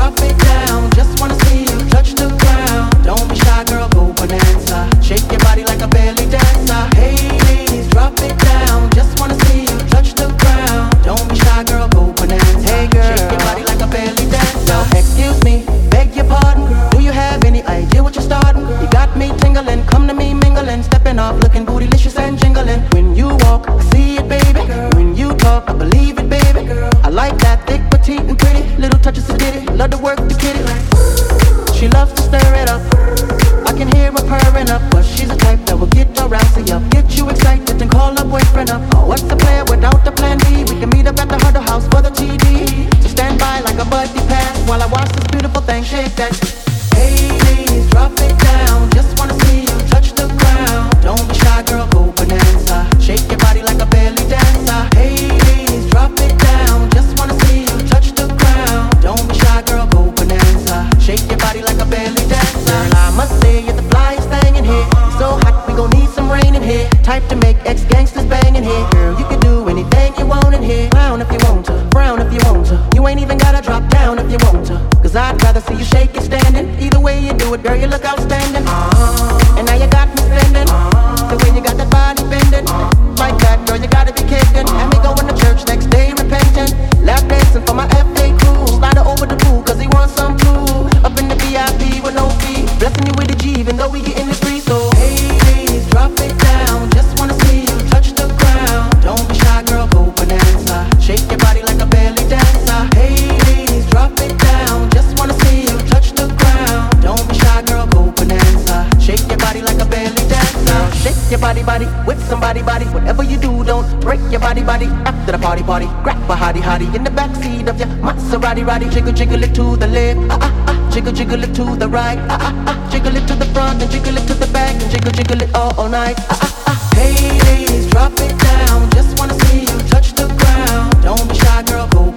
drop it down. Just wanna see Touches of ditty, love to work the kitty. She loves to stir it up. I can hear her purring up, but she's a type that will get your rousey up, get you excited, and call her boyfriend up. Oh, what's the plan without the plan B? We can meet up at the Huddle House for the TD. So stand by like a buddy pass while I watch this beautiful thing shake that. Hey, ladies, drop it To make ex gangsters bang in here. Girl, you can do anything you want in here. Clown if you want to, frown if you want to. You ain't even gotta drop down if you want to. Cause I'd rather see you shake it standing. Either way you do it, girl, you look outstanding. your body body with somebody body. Whatever you do, don't break your body body. After the party party, grab a hottie hottie in the backseat of your Maserati roddy. Jiggle jiggle it to the left, ah ah ah. Jiggle jiggle it to the right, ah ah ah. Jiggle it to the front and jiggle it to the back and jiggle jiggle it all, all night, ah ah ah. Hey ladies, drop it down. Just wanna see you touch the ground. Don't be shy, girl, go